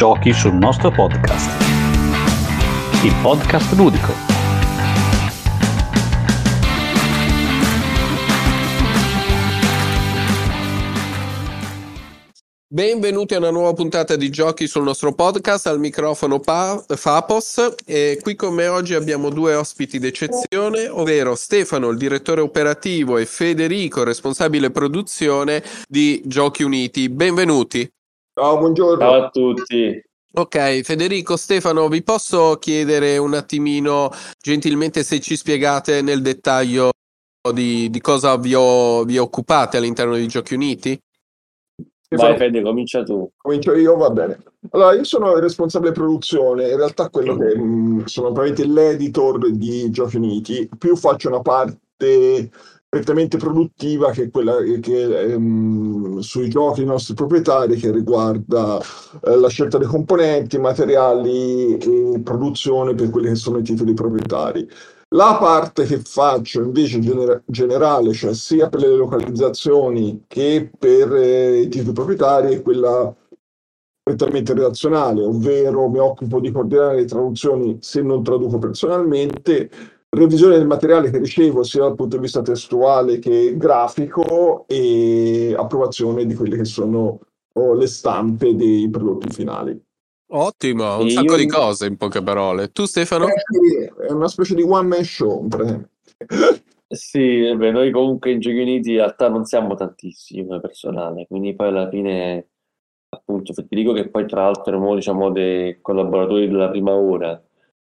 giochi sul nostro podcast. Il podcast ludico. Benvenuti a una nuova puntata di giochi sul nostro podcast, al microfono pa- Fapos e qui con me oggi abbiamo due ospiti d'eccezione, ovvero Stefano, il direttore operativo e Federico, responsabile produzione di Giochi Uniti. Benvenuti. Ciao, buongiorno. Ciao a tutti. Ok, Federico, Stefano, vi posso chiedere un attimino gentilmente se ci spiegate nel dettaglio di, di cosa vi, ho, vi occupate all'interno di Giochi Uniti? Vai Fede, comincia tu. Comincio io, va bene. Allora, io sono il responsabile produzione, in realtà quello che mh, sono praticamente l'editor di Giochi Uniti, più faccio una parte prettamente produttiva che è quella che ehm, sui giochi nostri proprietari che riguarda eh, la scelta dei componenti, materiali e produzione per quelli che sono i titoli proprietari. La parte che faccio invece in gener- generale, cioè sia per le localizzazioni che per eh, i titoli proprietari, è quella prettamente redazionale, ovvero mi occupo di coordinare le traduzioni se non traduco personalmente, revisione del materiale che ricevo sia dal punto di vista testuale che grafico e approvazione di quelle che sono oh, le stampe dei prodotti finali. Ottimo, un Io- sacco di cose in poche parole. Tu Stefano? È una specie di one man show, praticamente. Sì, beh, noi comunque in Giochi Uniti in realtà non siamo tantissimi come personale, quindi poi alla fine, appunto, Federico che poi tra l'altro eravamo diciamo dei collaboratori della prima ora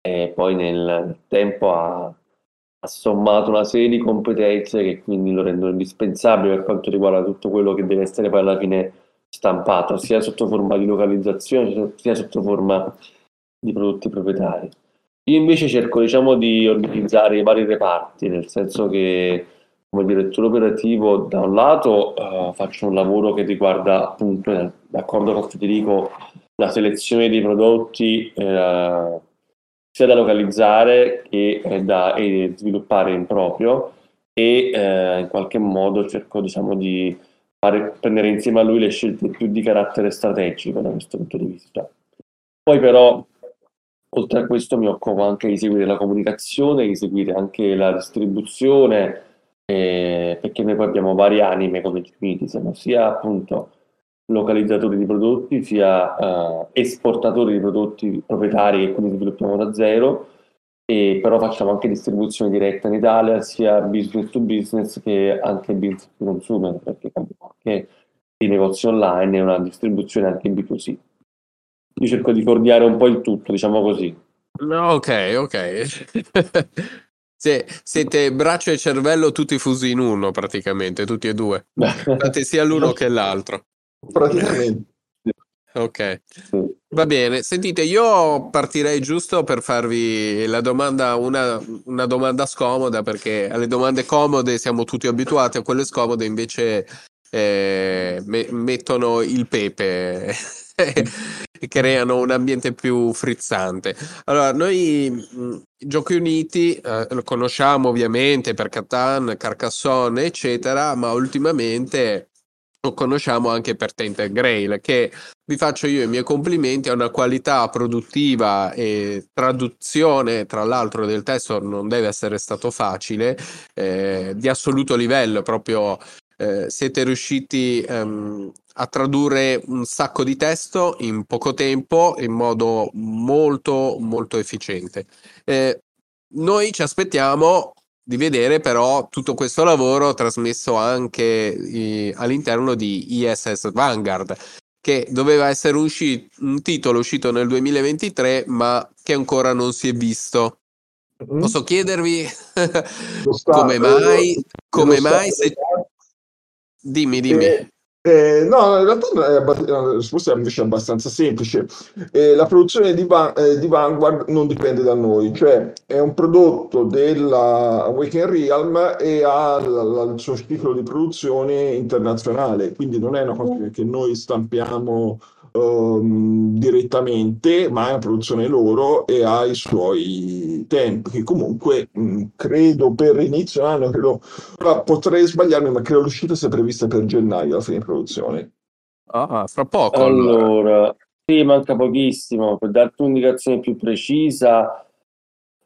e poi nel tempo ha, ha sommato una serie di competenze che quindi lo rendono indispensabile per quanto riguarda tutto quello che deve essere poi alla fine stampato, sia sotto forma di localizzazione, sia sotto forma di prodotti proprietari. Io invece cerco, diciamo, di organizzare i vari reparti, nel senso che come direttore operativo, da un lato, eh, faccio un lavoro che riguarda appunto, eh, d'accordo con Federico, la selezione dei prodotti eh, sia da localizzare che eh, da sviluppare in proprio e eh, in qualche modo cerco, diciamo, di fare, prendere insieme a lui le scelte più di carattere strategico da questo punto di vista. Poi però Oltre a questo mi occupo anche di seguire la comunicazione, di seguire anche la distribuzione, eh, perché noi poi abbiamo varie anime come Gimiti, siamo sia appunto localizzatori di prodotti, sia eh, esportatori di prodotti proprietari che quindi sviluppiamo da zero, e però facciamo anche distribuzione diretta in Italia, sia business to business che anche business to consumer, perché abbiamo anche i negozi online e una distribuzione anche B2C. Io cerco di coordinare un po' il tutto, diciamo così. No, ok, ok. Se- siete braccio e cervello tutti fusi in uno praticamente, tutti e due. Fate sia l'uno che l'altro. Praticamente. Ok, va bene. Sentite, io partirei giusto per farvi la domanda, una, una domanda scomoda, perché alle domande comode siamo tutti abituati, a quelle scomode invece eh, me- mettono il pepe e creano un ambiente più frizzante. Allora, noi mh, Giochi Uniti eh, lo conosciamo ovviamente per Catan, Carcassonne, eccetera, ma ultimamente lo conosciamo anche per Tainted Grail, che vi faccio io i miei complimenti, ha una qualità produttiva e traduzione, tra l'altro, del testo non deve essere stato facile, eh, di assoluto livello, proprio eh, siete riusciti ehm, a tradurre un sacco di testo in poco tempo in modo molto molto efficiente. Eh, noi ci aspettiamo di vedere però tutto questo lavoro trasmesso anche eh, all'interno di ISS Vanguard, che doveva essere usci- un titolo uscito nel 2023, ma che ancora non si è visto. Posso chiedervi sta- come mai? lo- Come mai? Se... Dimmi, dimmi. Eh, eh, no, in realtà la risposta è invece abbastanza semplice. Eh, la produzione di, Va- eh, di Vanguard non dipende da noi, cioè è un prodotto della Awaken Realm e ha l- l- il suo ciclo di produzione internazionale, quindi non è una cosa che- che noi stampiamo ehm, direttamente, ma è una produzione loro e ha i suoi tempi, che comunque mh, credo per inizio anno, credo potrei sbagliarmi, ma credo l'uscita sia prevista per gennaio, la fine di produzione. Ah, fra poco allora. Allora, Sì, manca pochissimo. Per darti un'indicazione più precisa,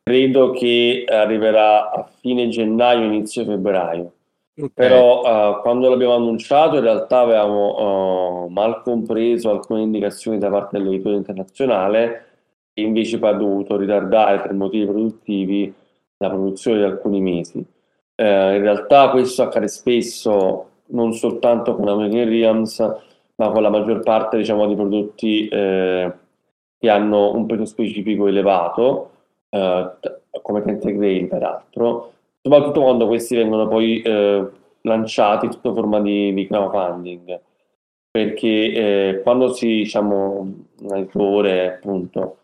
credo che arriverà a fine gennaio, inizio febbraio. Ok. Però eh, quando l'abbiamo annunciato in realtà avevamo eh, mal compreso alcune indicazioni da parte dell'editore internazionale e invece poi ha dovuto ritardare per motivi produttivi la produzione di alcuni mesi. Eh, in realtà questo accade spesso non soltanto con American Realms, ma con la maggior parte diciamo, di prodotti eh, che hanno un peso specifico elevato, eh, come Tented Grail peraltro, soprattutto quando questi vengono poi eh, lanciati sotto forma di, di crowdfunding, perché eh, quando si, diciamo, un editore appunto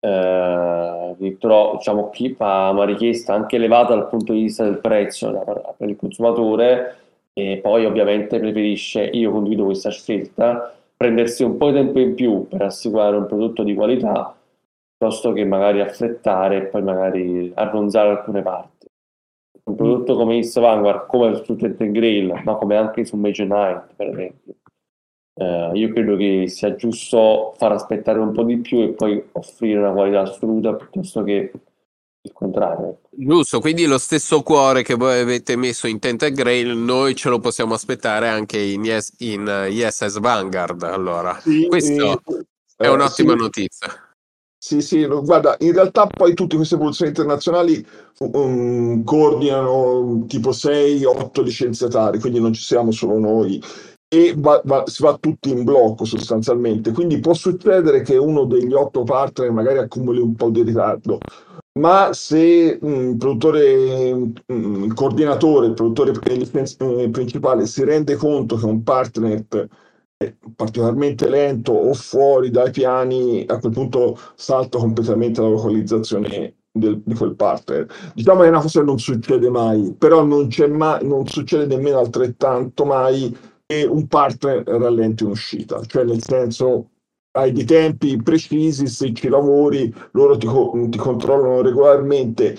eh, ritro- diciamo, chi fa una richiesta anche elevata dal punto di vista del prezzo da- per il consumatore e poi ovviamente preferisce, io condivido questa scelta, prendersi un po' di tempo in più per assicurare un prodotto di qualità piuttosto che magari affrettare e poi magari arronzare alcune parti. Prodotto come East Vanguard, come su Tented Grail, ma come anche su Mage Knight, per esempio, eh, io credo che sia giusto far aspettare un po' di più e poi offrire una qualità assoluta piuttosto che il contrario. Giusto, quindi lo stesso cuore che voi avete messo in Tented Grail, noi ce lo possiamo aspettare anche in, yes, in eh, ISS Vanguard. Allora, Sì, questo eh, è eh, un'ottima sì. notizia. Sì, sì, guarda, in realtà poi tutte queste produzioni internazionali um, coordinano tipo 6-8 licenziatari, quindi non ci siamo solo noi. E va- va- si va tutti in blocco sostanzialmente, quindi può succedere che uno degli otto partner magari accumuli un po' di ritardo, ma se mm, il produttore, mm, il coordinatore, il produttore eh, eh, principale si rende conto che un partner particolarmente lento o fuori dai piani, a quel punto salta completamente la localizzazione del- di quel partner. Diciamo che è una cosa che non succede mai, però non mai, non succede nemmeno altrettanto mai che un partner rallenti un'uscita, cioè nel senso hai dei tempi precisi, se ci lavori, loro ti, ti controllano regolarmente.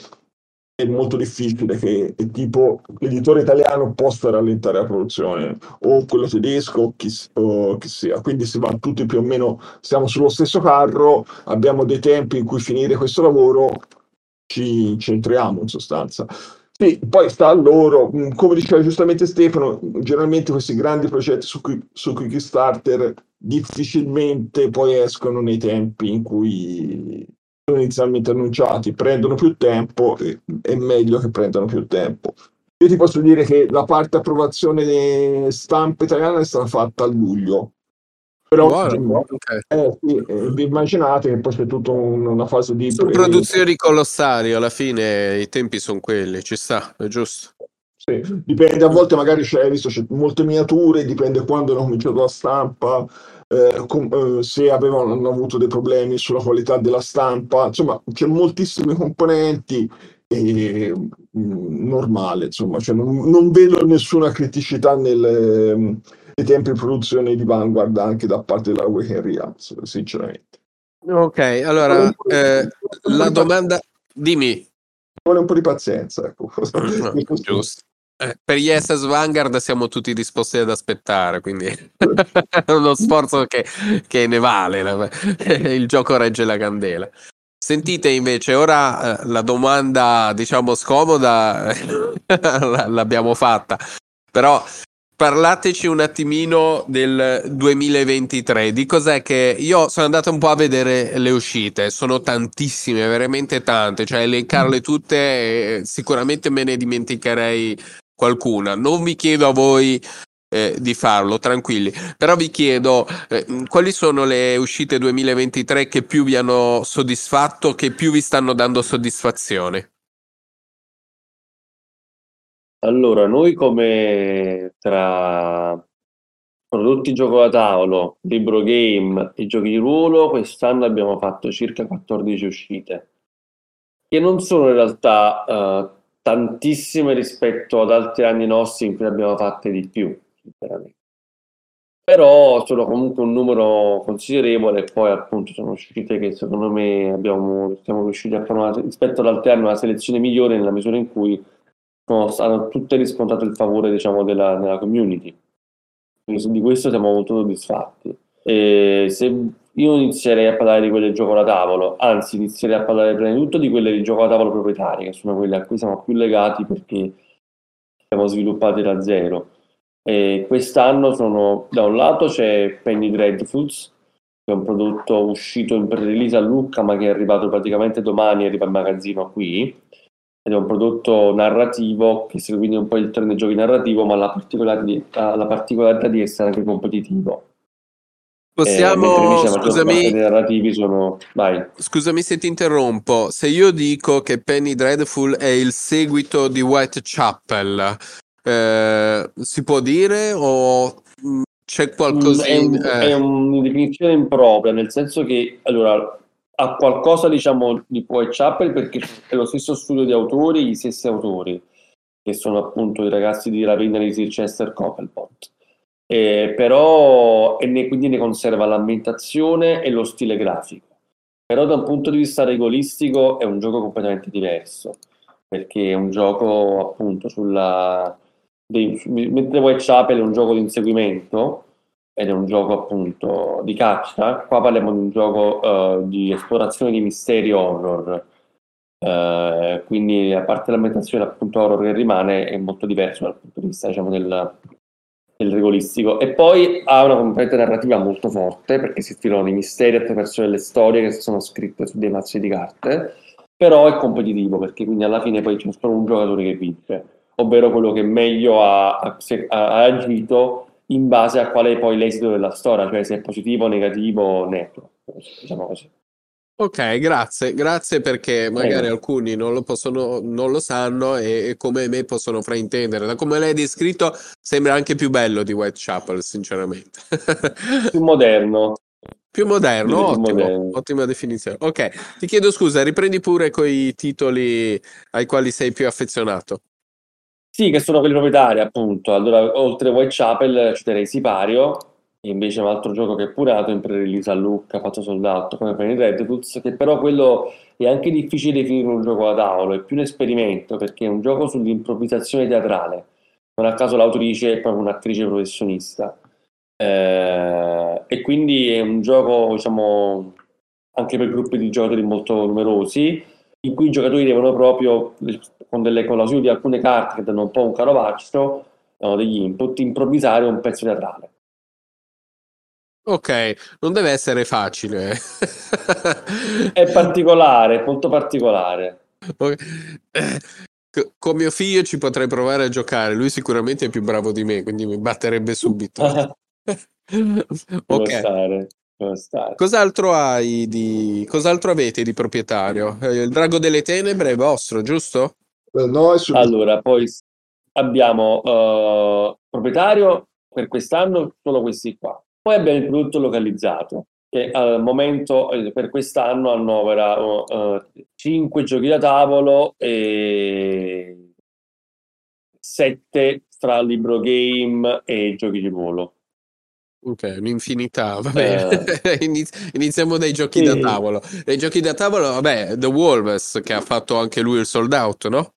È molto difficile che tipo l'editore italiano possa rallentare la produzione o quello tedesco o chi, o chi sia. Quindi si va tutti più o meno, siamo sullo stesso carro, abbiamo dei tempi in cui finire questo lavoro, ci centriamo in sostanza. Sì, poi sta a loro, mh, come diceva giustamente Stefano, generalmente questi grandi progetti su, cui, su Kickstarter difficilmente poi escono nei tempi in cui inizialmente annunciati, prendono più tempo e è meglio che prendano più tempo. Io ti posso dire che la parte approvazione stampa italiana è stata fatta a luglio, però Buono, ok. eh, sì, eh, vi immaginate che poi c'è tutta un- una fase di Sono pre- produzioni colossali, alla fine i tempi sono quelli, ci sta, è giusto. Sì, dipende, a volte magari c'è, visto, c'è molte miniature, dipende quando hanno cominciato la stampa, eh, com- eh, se avevano avuto dei problemi sulla qualità della stampa, insomma, c'è moltissimi componenti e mm, normale, insomma, cioè non, non vedo nessuna criticità nel, ehm, nei tempi di produzione di Vanguard anche da parte della Weekend Realms, sinceramente. Ok, allora, eh, la domanda... Dimmi. Vuole un po' di pazienza, ecco. Giusto. Eh, per gli SS Vanguard siamo tutti disposti ad aspettare, quindi è uno sforzo che, che ne vale. la- Il gioco regge la candela. Sentite invece, ora eh, la domanda, diciamo, scomoda l'abbiamo fatta, però parlateci un attimino del 2023, di cos'è che io sono andato un po' a vedere le uscite, sono tantissime, veramente tante, cioè elencarle tutte, eh, sicuramente me ne dimenticherei qualcuna. Non vi chiedo a voi eh, di farlo, tranquilli, però vi chiedo eh, quali sono le uscite 2023 che più vi hanno soddisfatto, che più vi stanno dando soddisfazione. Allora, noi come tra prodotti gioco da tavolo, libro game e giochi di ruolo, quest'anno abbiamo fatto circa 14 uscite, che non sono in realtà eh, tantissime rispetto ad altri anni nostri in cui abbiamo fatte di più, sinceramente. Però sono comunque un numero considerevole e poi appunto sono uscite che secondo me abbiamo, siamo riusciti a fare una, rispetto ad altri anni una selezione migliore nella misura in cui sono- hanno tutte riscontrato il favore diciamo della, della community. Quindi di questo siamo molto soddisfatti. E se io inizierei a parlare di quelle di gioco da tavolo, anzi inizierei a parlare prima di tutto di quelle di gioco da tavolo proprietari, che sono quelle a cui siamo più legati perché siamo sviluppati da zero. E quest'anno sono, da un lato c'è Penny Dreadfuls, che è un prodotto uscito in pre-release a Lucca, ma che è arrivato praticamente domani, arriva in magazzino qui, ed è un prodotto narrativo che segue quindi un po' il trend dei giochi narrativo, ma la particolarità, la particolarità di essere anche competitivo. Possiamo, Eh, scusami, narrativi sono... Vai. scusami se ti interrompo, se io dico che Penny Dreadful è il seguito di Whitechapel, eh, si può dire o mm, c'è qualcosa Mm, È, un- è una definizione impropria, nel senso che allora, ha qualcosa diciamo di Whitechapel perché è lo stesso studio di autori, gli stessi autori, che sono appunto i ragazzi di Ravenna di Chester Coppelpot. Eh, però e ne, quindi ne conserva l'ambientazione e lo stile grafico. Però da un punto di vista regolistico è un gioco completamente diverso, perché è un gioco appunto sulla... dei- mentre Whitechapel è un gioco di inseguimento, ed è un gioco appunto di caccia. Qua parliamo di un gioco eh, di esplorazione di misteri horror. Eh, quindi, a parte l'ambientazione appunto horror che rimane, è molto diverso dal punto di vista diciamo, del, del regolistico. E poi ha una componente narrativa molto forte perché si stilano i misteri attraverso delle storie che sono scritte su dei mazzi di carte. Però è competitivo perché quindi alla fine poi c'è solo un giocatore che vince, ovvero quello che meglio ha, ha- ha- agito in base a qual è poi l'esito della storia, cioè se è positivo, negativo, neutro, diciamo così. Ok, grazie, grazie perché magari Prego. alcuni non lo possono, non lo sanno e, e come me possono fraintendere. Da come l'hai descritto sembra anche più bello di Whitechapel, sinceramente. Più moderno. Più moderno, più ottimo, moderno. ottima definizione. Ok, ti chiedo scusa, riprendi pure coi titoli ai quali sei più affezionato. Sì, che sono quelli proprietari, appunto. Allora, oltre a Whitechapel citerei Sipario, che invece un altro gioco che è pure nato in pre-release a Lucca, fatto soldato, come Penny Dreadfuls, che però quello è anche difficile definire un gioco da tavolo, è più un esperimento, perché è un gioco sull'improvvisazione teatrale. Non a caso l'autrice è proprio un'attrice professionista. Eh, e quindi è un gioco, diciamo, anche per gruppi di giocatori molto numerosi, in cui i giocatori devono proprio, con delle clausole di alcune carte che danno un po' un carovaccio, degli input, improvvisare un pezzo teatrale. Ok, non deve essere facile. È particolare, molto particolare. Eh, Con mio figlio ci potrei provare a giocare, lui sicuramente è più bravo di me, quindi mi batterebbe subito. Ok, stare, cos'altro hai di... cos'altro avete di proprietario? Eh, Il Drago delle Tenebre è vostro, giusto? Eh, No, è su Allora, poi abbiamo eh, proprietario per quest'anno solo questi qua. Poi abbiamo il prodotto localizzato, che al momento eh, per quest'anno annovera 5 giochi da tavolo e 7 tra libro game e giochi di ruolo. Ok, un'infinità, va bene. Iniz- Iniziamo dai giochi da Sì. tavolo. Dai giochi da tavolo, vabbè, The Wolves, che ha fatto anche lui il sold out, no?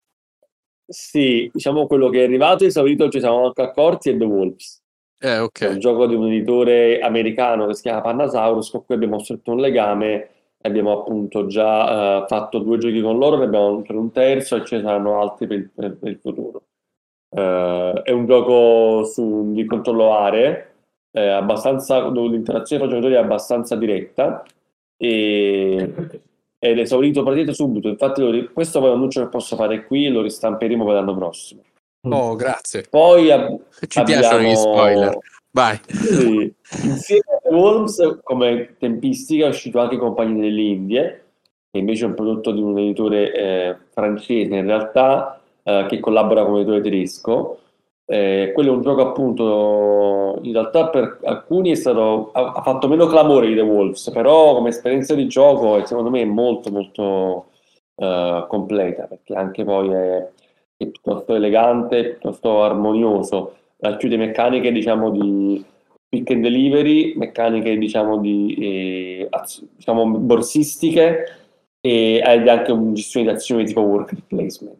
Sì, diciamo quello che è arrivato esaurito ci siamo anche accorti è The Wolves. Eh, È un ok. gioco di un editore americano che si chiama Pannasaurus, con cui abbiamo stretto un legame. Abbiamo appunto già eh, fatto due giochi con loro, ne abbiamo per un terzo e ce ne saranno altri per, il- per- il futuro. Eh, è un gioco su, di controllo aree, abbastanza, dove l'interazione tra i giocatori è abbastanza diretta e, ed è esaurito praticamente subito. Infatti, lo questo poi è un annuncio che posso fare qui e lo ristamperemo per l'anno prossimo. Oh, grazie. Poi ab- Ci piacciono gli abbiamo- spoiler. Vai. sì. Insieme a Worms, come tempistica, è uscito anche Compagni delle Indie, che invece è un prodotto di un editore eh, francese in realtà, eh, che collabora con un editore tedesco. Eh, quello è un gioco appunto, in realtà per alcuni è stato, ha, ha fatto meno clamore di The Wolves, però come esperienza di gioco è, secondo me è molto molto eh, completa, perché anche poi è, è piuttosto elegante, piuttosto armonioso racchiude meccaniche diciamo di pick and delivery, meccaniche diciamo di eh, az- diciamo borsistiche e ed anche una gestione di azioni tipo worker placement.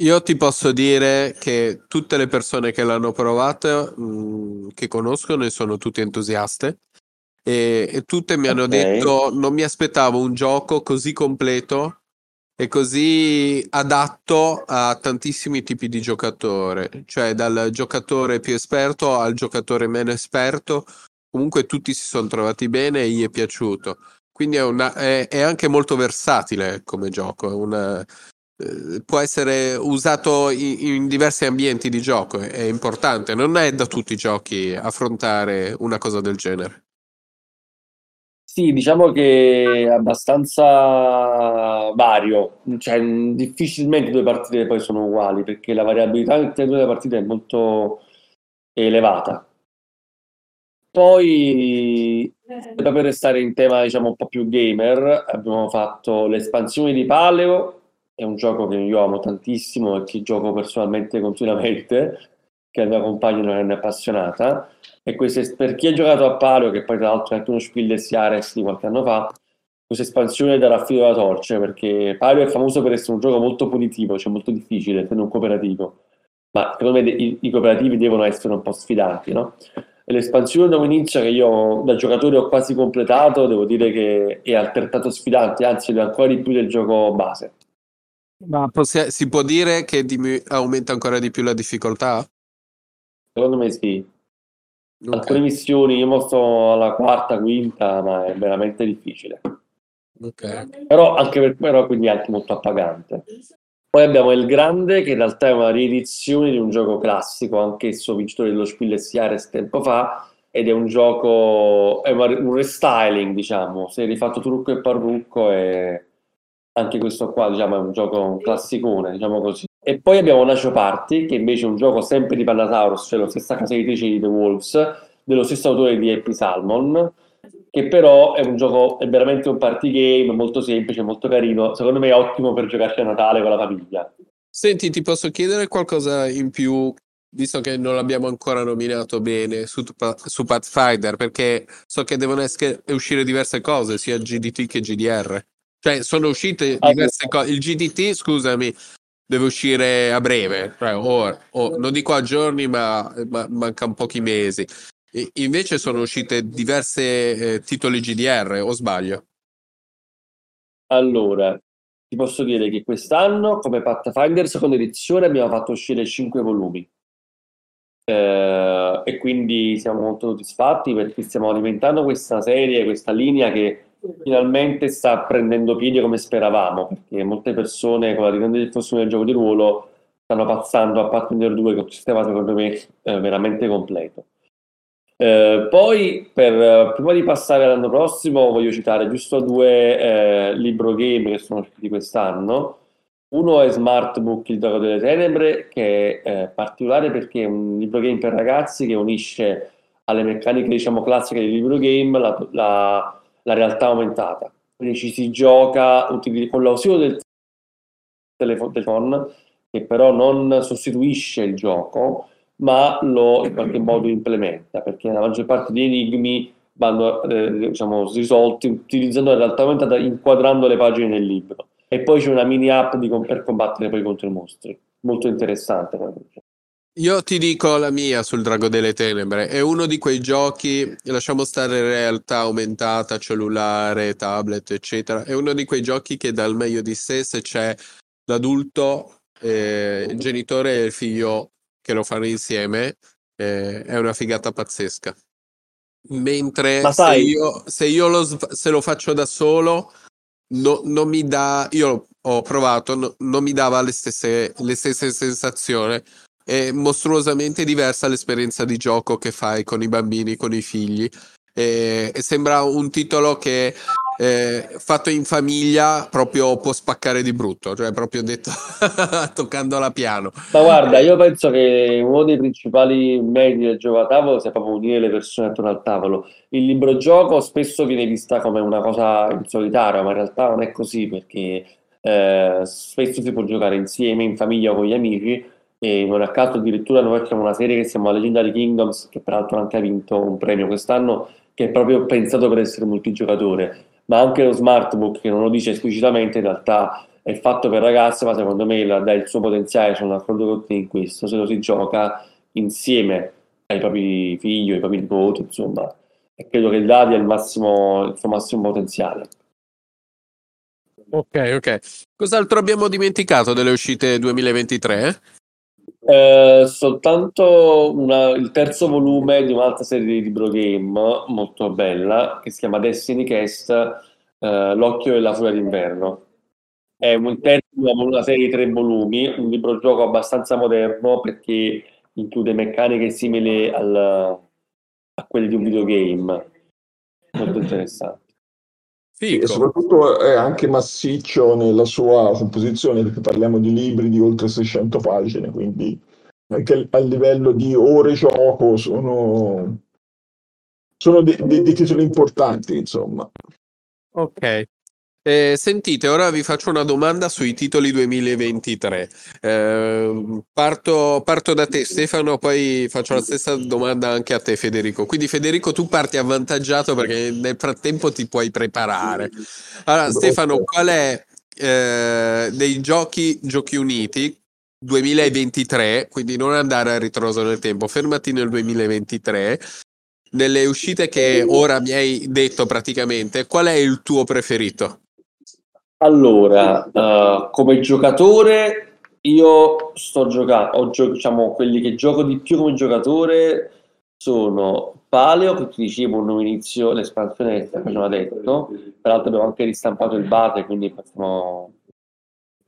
Io ti posso dire che tutte le persone che l'hanno provato, mh, che conoscono, e sono tutte entusiaste. e, e tutte mi hanno Ok. detto non mi aspettavo un gioco così completo e così adatto a tantissimi tipi di giocatore, cioè dal giocatore più esperto al giocatore meno esperto, comunque tutti si sono trovati bene e gli è piaciuto. Quindi è, una- è- è anche molto versatile come gioco, è una- eh, può essere usato in, in diversi ambienti di gioco, è, è importante, non è da tutti i giochi affrontare una cosa del genere. Sì, diciamo che è abbastanza vario, cioè difficilmente due partite poi sono uguali perché la variabilità all'interno delle partite è molto elevata. Poi, per restare in tema diciamo un po' più gamer, abbiamo fatto l'espansione di Paleo, è un gioco che io amo tantissimo e che gioco personalmente continuamente, che la mia compagna non è appassionata. E queste, per chi ha giocato a Paleo, che poi tra l'altro è anche uno Spiel des Jahres di qualche anno fa, questa espansione darà filo alla torcia, perché Paleo è famoso per essere un gioco molto punitivo, cioè molto difficile, essendo un cooperativo. Ma secondo me i, i cooperativi devono essere un po' sfidanti, no? E l'espansione da un inizio che io da giocatore ho quasi completato, devo dire che è altrettanto sfidante, anzi è ancora di più del gioco base. Ma possi- si può dire che dimi- aumenta ancora di più la difficoltà? Secondo me sì. Ok. Alcune missioni, io mo sto alla quarta, quinta, ma è veramente difficile. ok. Però anche per però quindi è anche molto appagante. Poi abbiamo Il Grande, che in realtà è una riedizione di un gioco classico, anch'esso vincitore dello Spiel des Jahres tempo fa, ed è un gioco, è un restyling, diciamo, si è rifatto trucco e parrucco e anche questo qua, diciamo, è un gioco, un classicone, diciamo così. E poi abbiamo Nacho Party, che invece è un gioco sempre di Panataurus, cioè la stessa casa editrice di The Wolves, dello stesso autore di Happy Salmon, che però è un gioco, è veramente un party game, molto semplice, molto carino, secondo me è ottimo per giocarci a Natale con la famiglia. Senti, ti posso chiedere qualcosa in più, visto che non l'abbiamo ancora nominato bene su, su Pathfinder, perché so che devono esche- uscire diverse cose, sia GDT che GDR. Cioè, sono uscite Ah, diverse cose. Il GDT, scusami, deve uscire a breve, cioè ora, o- non dico a giorni, ma, ma mancano pochi mesi. E- invece sono uscite diverse eh, titoli GDR, o sbaglio? Allora, ti posso dire che quest'anno, come Pathfinder seconda edizione, abbiamo fatto uscire 5 volumi. Eh, e quindi siamo molto soddisfatti perché stiamo alimentando questa serie, questa linea che finalmente sta prendendo piede come speravamo, perché molte persone con la del diffusione del gioco di ruolo stanno passando a Pathfinder 2 che è un sistema secondo me eh, veramente completo. Eh, poi, per, prima di passare all'anno prossimo, voglio citare giusto due eh, libro game che sono usciti quest'anno. Uno è Smart Book Il Drago delle Tenebre, che è eh, particolare perché è un libro game per ragazzi che unisce alle meccaniche, diciamo, classiche del libro game la, la- la realtà aumentata. Quindi ci si gioca con l'ausilio del telefo- telefono, che però non sostituisce il gioco, ma lo in qualche modo implementa, perché la maggior parte degli enigmi vanno eh, diciamo, risolti utilizzando la realtà aumentata, inquadrando le pagine del libro. E poi c'è una mini app di per combattere poi contro i mostri, molto interessante. Io ti dico la mia sul Drago delle Tenebre, è uno di quei giochi, lasciamo stare realtà aumentata, cellulare, tablet, eccetera, è uno di quei giochi che dà il meglio di sé se c'è l'adulto, eh, il genitore e il figlio che lo fanno insieme, eh, è una figata pazzesca. Mentre Ma se sai- io, se io lo, sv- se lo faccio da solo, no- non mi dà, io ho provato, no- non mi dava le stesse, le stesse sensazioni è mostruosamente diversa l'esperienza di gioco che fai con i bambini, con i figli. E, e sembra un titolo che eh, fatto in famiglia proprio può spaccare di brutto, cioè proprio detto toccando la piano. Ma guarda, io penso che uno dei principali meriti del gioco a tavolo sia proprio unire le persone attorno al tavolo. Il libro gioco spesso viene vista come una cosa in solitario, ma in realtà non è così perché eh, spesso si può giocare insieme, in famiglia o con gli amici e non a caso addirittura noi facciamo una serie che si chiama Legendary Kingdoms, che peraltro anche ha vinto un premio quest'anno, che è proprio pensato per essere multigiocatore, ma anche lo Smartbook, che non lo dice esplicitamente, in realtà è fatto per ragazze, ma secondo me la- dà il suo potenziale, sono d'accordo con te in questo, se lo si gioca insieme ai propri figli ai propri nipoti, insomma, e credo che ha il, massimo, il suo massimo potenziale. Ok, ok. Cos'altro abbiamo dimenticato delle uscite 2023? Eh, soltanto una- il terzo volume di un'altra serie di libro game molto bella che si chiama Destiny Cast, eh, L'occhio e la furia d'inverno. È un terzo, una serie di tre volumi, un libro gioco abbastanza moderno perché include meccaniche simili al- a quelle di un videogame. Molto interessante. E Fico. soprattutto è anche massiccio nella sua composizione, perché parliamo di libri di oltre 600 pagine, quindi anche a livello di ore gioco sono, sono de- de- dei titoli importanti, insomma. Ok. Eh, sentite, ora vi faccio una domanda sui titoli 2023. Eh, parto, parto da te, Stefano, poi faccio la stessa domanda anche a te, Federico. Quindi, Federico, tu parti avvantaggiato perché nel frattempo ti puoi preparare. Allora, Stefano, qual è eh, dei giochi Giochi Uniti 2023? Quindi non andare a ritroso nel tempo, fermati nel 2023. Nelle uscite che ora mi hai detto praticamente, qual è il tuo preferito? Allora, eh, come giocatore, io sto giocando, ho gio- diciamo, quelli che gioco di più come giocatore sono Paleo, che ti dicevo non inizio l'espansione che faceva detto, peraltro abbiamo anche ristampato il bate, quindi facciamo...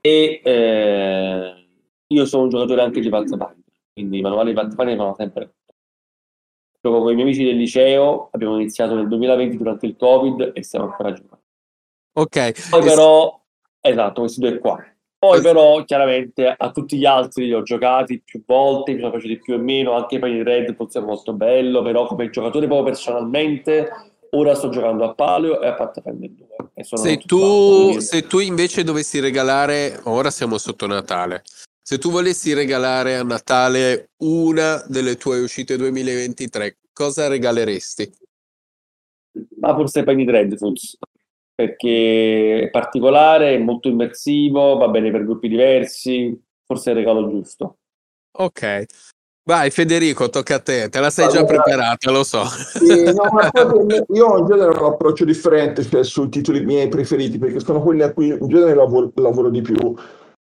E eh, io sono un giocatore anche di Pathfinder, quindi i manuali di Pathfinder vanno sempre. Gioco con i miei amici del liceo, abbiamo iniziato nel 2020 durante il Covid e stiamo ancora giocando. Ok. Poi però, esatto, questi due qua. Poi però, chiaramente, a tutti gli altri li ho giocati più volte, mi sono piaciuti più e meno, anche per il Red forse è molto bello, però come giocatore proprio personalmente, ora sto giocando a Paleo e a Pathfinder 2. E Se tu, se tu invece dovessi regalare, ora siamo sotto Natale, se tu volessi regalare a Natale una delle tue uscite 2023, cosa regaleresti? Ma forse Penny Dreadfuls, perché è particolare, è molto immersivo, va bene per gruppi diversi, forse è il regalo giusto. Ok. Vai Federico, tocca a te, te la sei già Allora- preparata, lo so. Sì, no, io in genere ho un approccio differente cioè, sui titoli miei preferiti, perché sono quelli a cui in genere lavoro, lavoro di più,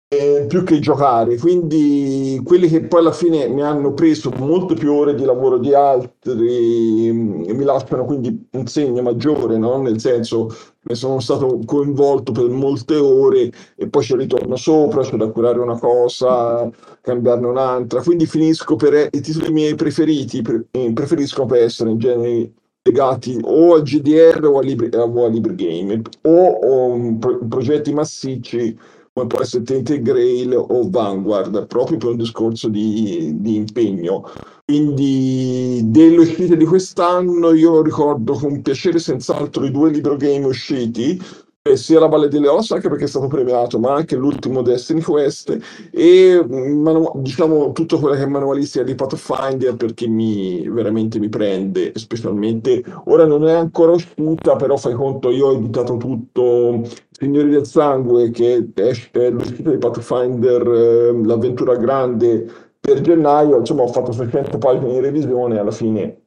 eh, più che giocare. Quindi quelli che poi alla fine mi hanno preso molto più ore di lavoro di altri, mm, mi lasciano quindi un segno maggiore, no? Nel senso che sono stato coinvolto per molte ore e poi ci ritorno sopra, c'è da curare una cosa, cambiarne un'altra. Quindi finisco per i titoli miei preferiti, pre- eh, preferisco per essere in genere legati o al GDR o a libri, o a libri game o, o um, pro- progetti massicci come può essere Tainted Grail o Vanguard, proprio per un discorso di, di impegno. Quindi delle uscite di quest'anno io ricordo con piacere senz'altro i due libro game usciti, sia La Valle delle Ossa, anche perché è stato premiato, ma anche l'ultimo Destiny Quest e mm, manu- diciamo tutto quello che è manualistica di Pathfinder perché mi veramente mi prende, specialmente ora non è ancora uscita, però fai conto, io ho editato tutto Signori del Sangue, che è l'uscita di Pathfinder, eh, l'avventura grande per gennaio, insomma ho fatto 600 pagine di revisione alla fine.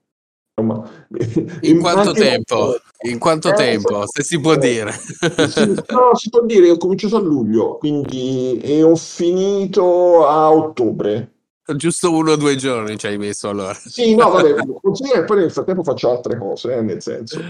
Insomma, In quanto tempo? In quanto Eh, tempo? Se si può eh, dire. sì, no, si può dire, ho cominciato a luglio, quindi e ho finito a ottobre. Giusto uno o due giorni ci hai messo allora. Sì, no, vabbè, considera che poi nel frattempo faccio altre cose, eh, nel senso.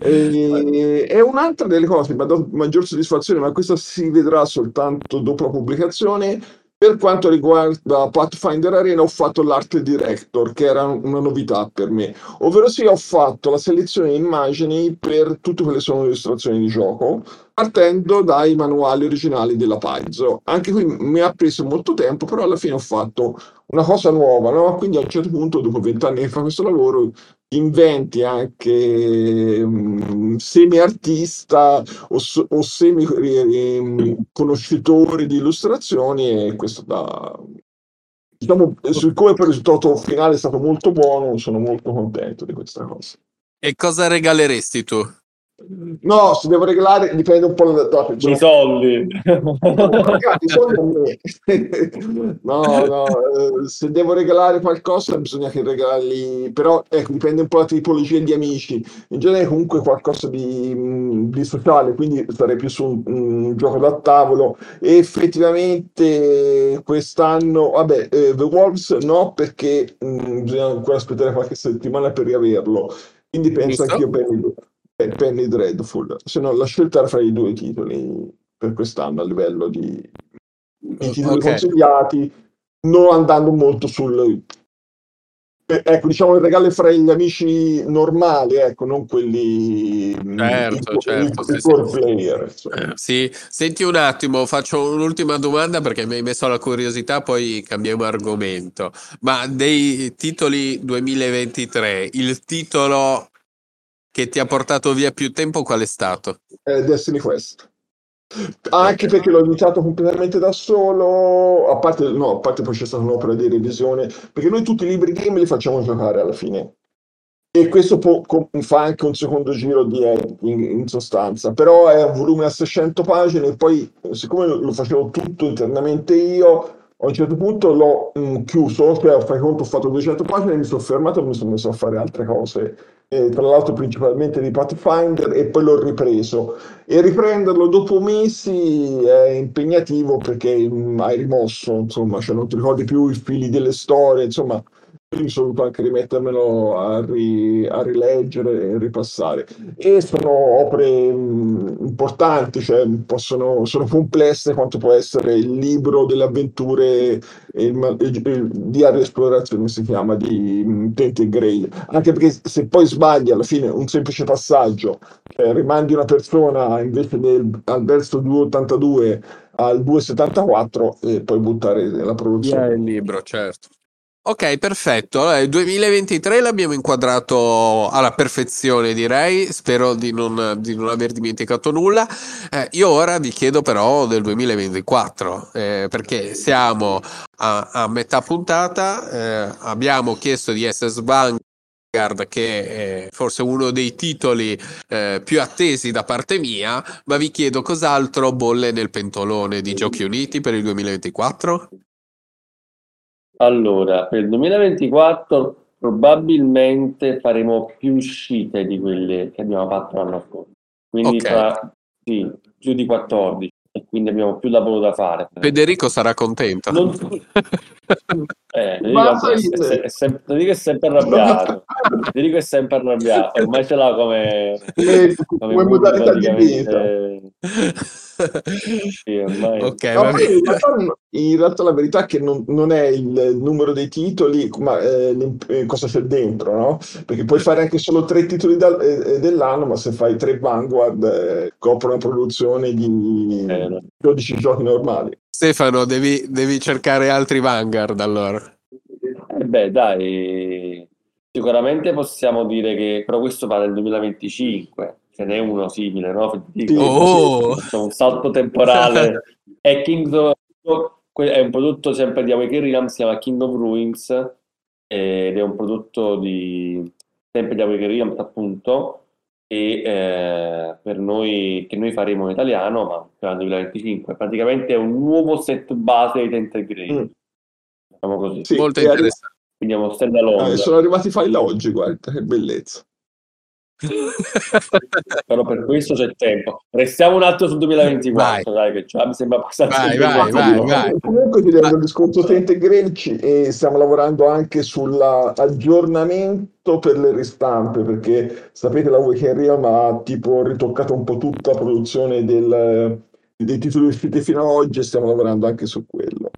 E, e un'altra delle cose che mi ha dato maggior soddisfazione, ma questo si vedrà soltanto dopo la pubblicazione, per quanto riguarda Pathfinder Arena ho fatto l'art director, che era una novità per me, ovvero sì, ho fatto la selezione di immagini per tutte quelle sono le illustrazioni di gioco, partendo dai manuali originali della Paizo. Anche qui mi ha preso molto tempo, però alla fine ho fatto una cosa nuova, no? Quindi a un certo punto, dopo vent'anni che fa questo lavoro, inventi anche mm, semi-artista o, s- o semi-conoscitore di illustrazioni e questo da... Diciamo, siccome il risultato finale è stato molto buono, sono molto contento di questa cosa. E cosa regaleresti tu? No, se devo regalare dipende un po' da... da I soldi. Soldi. No, no, eh, se devo regalare qualcosa bisogna che regali, però ecco, dipende un po' da tipologia di amici. In genere comunque qualcosa di, mh, di sociale, quindi sarei più su un, un gioco da tavolo. E effettivamente quest'anno, vabbè, eh, The Wolves no, perché mh, bisogna ancora aspettare qualche settimana per riaverlo. Quindi penso anch'io Penny, eh, Penny Dreadful. Se no, la scelta era fra i due titoli per quest'anno a livello di, di titoli Ok. consigliati, non andando molto sul... eh, Ecco, diciamo il regalo fra gli amici normali, ecco, non quelli... mm, Certo, i- certo, i- sì, i sì. player. Eh, Sì, senti un attimo, faccio un'ultima domanda perché mi hai messo la curiosità, poi cambiamo argomento. Ma dei titoli 2023, il titolo che ti ha portato via più tempo qual è stato? Eh, Destiny Quest. Anche perché l'ho iniziato completamente da solo, a parte, no, a parte poi c'è stata un'opera di revisione, perché noi tutti i libri game li facciamo giocare alla fine. E questo può- fa anche un secondo giro di editing in sostanza, però è un volume a 600 pagine e poi siccome lo facevo tutto internamente io, a un certo punto l'ho mm, chiuso, cioè ho fatto 200 pagine, mi sono fermato e mi sono messo a fare altre cose, eh, tra l'altro principalmente di Pathfinder e poi l'ho ripreso. E riprenderlo dopo mesi è impegnativo perché mm, hai rimosso, insomma, cioè non ti ricordi più i fili delle storie, insomma, dovuto anche rimettermelo a, ri- a rileggere e ripassare. E sono opere mh, importanti, cioè possono, sono complesse quanto può essere il libro delle avventure, il, il- il diario di esplorazione si chiama di mh, Tainted Grail. Anche perché se poi sbagli alla fine un semplice passaggio, cioè rimandi una persona invece del, al verso 282 al 274 e puoi buttare la Via produzione. il libro, certo. Ok, perfetto. Allora, il 2023 l'abbiamo inquadrato alla perfezione, direi. Spero di non, di non aver dimenticato nulla. Eh, io ora vi chiedo però del 2024, eh, perché siamo a, a metà puntata. eh, abbiamo chiesto di SS Vanguard, che è forse uno dei titoli eh, più attesi da parte mia, ma vi chiedo cos'altro bolle nel pentolone di Giochi Uniti per il 2024? Allora, per il 2024 probabilmente faremo più uscite di quelle che abbiamo fatto l'anno scorso. Quindi Ok. fra, sì, più di 14 e quindi abbiamo più lavoro da fare. Federico sarà contento. Non- Eh, Federico è, ridere. è- è sem- Federico è sempre arrabbiato. Federico è sempre arrabbiato, ormai ce l'ha come, Come, come modalità di vita. Sì, ormai. ok, No, in, realtà, in realtà la verità è che non, non è il numero dei titoli, ma eh, eh, cosa c'è dentro, no? Perché puoi fare anche solo tre titoli dal- eh, dell'anno, ma se fai tre Vanguard eh, copre una produzione di Vero. 12 giochi normali. Stefano, devi, devi cercare altri Vanguard allora. Eh beh, dai, sicuramente possiamo dire che però questo va nel 2025, ce n'è uno simile, no? Sì, Oh! Un salto temporale. È Kings of- è un prodotto sempre di Awaken Realms, si chiama King of Ruins ed è un prodotto di sempre di Awaken Realms appunto e eh, per noi che noi faremo in italiano ma per il 2025 praticamente è un nuovo set base di Tented Grey Mm. diciamo così Sì, Molto interessante. quindi è uno stand alone eh, sono arrivati i file oggi, guarda, che bellezza. però per questo c'è tempo restiamo un attimo sul 2024 dai che già mi sembra abbastanza Vai, vai, vai, vai. Comunque ti devo il discorso Tente Greci e stiamo lavorando anche sull'aggiornamento per le ristampe perché sapete la Weekend Realm ha tipo ritoccato un po' tutta la produzione del- dei titoli usciti fino ad oggi e stiamo lavorando anche su quello.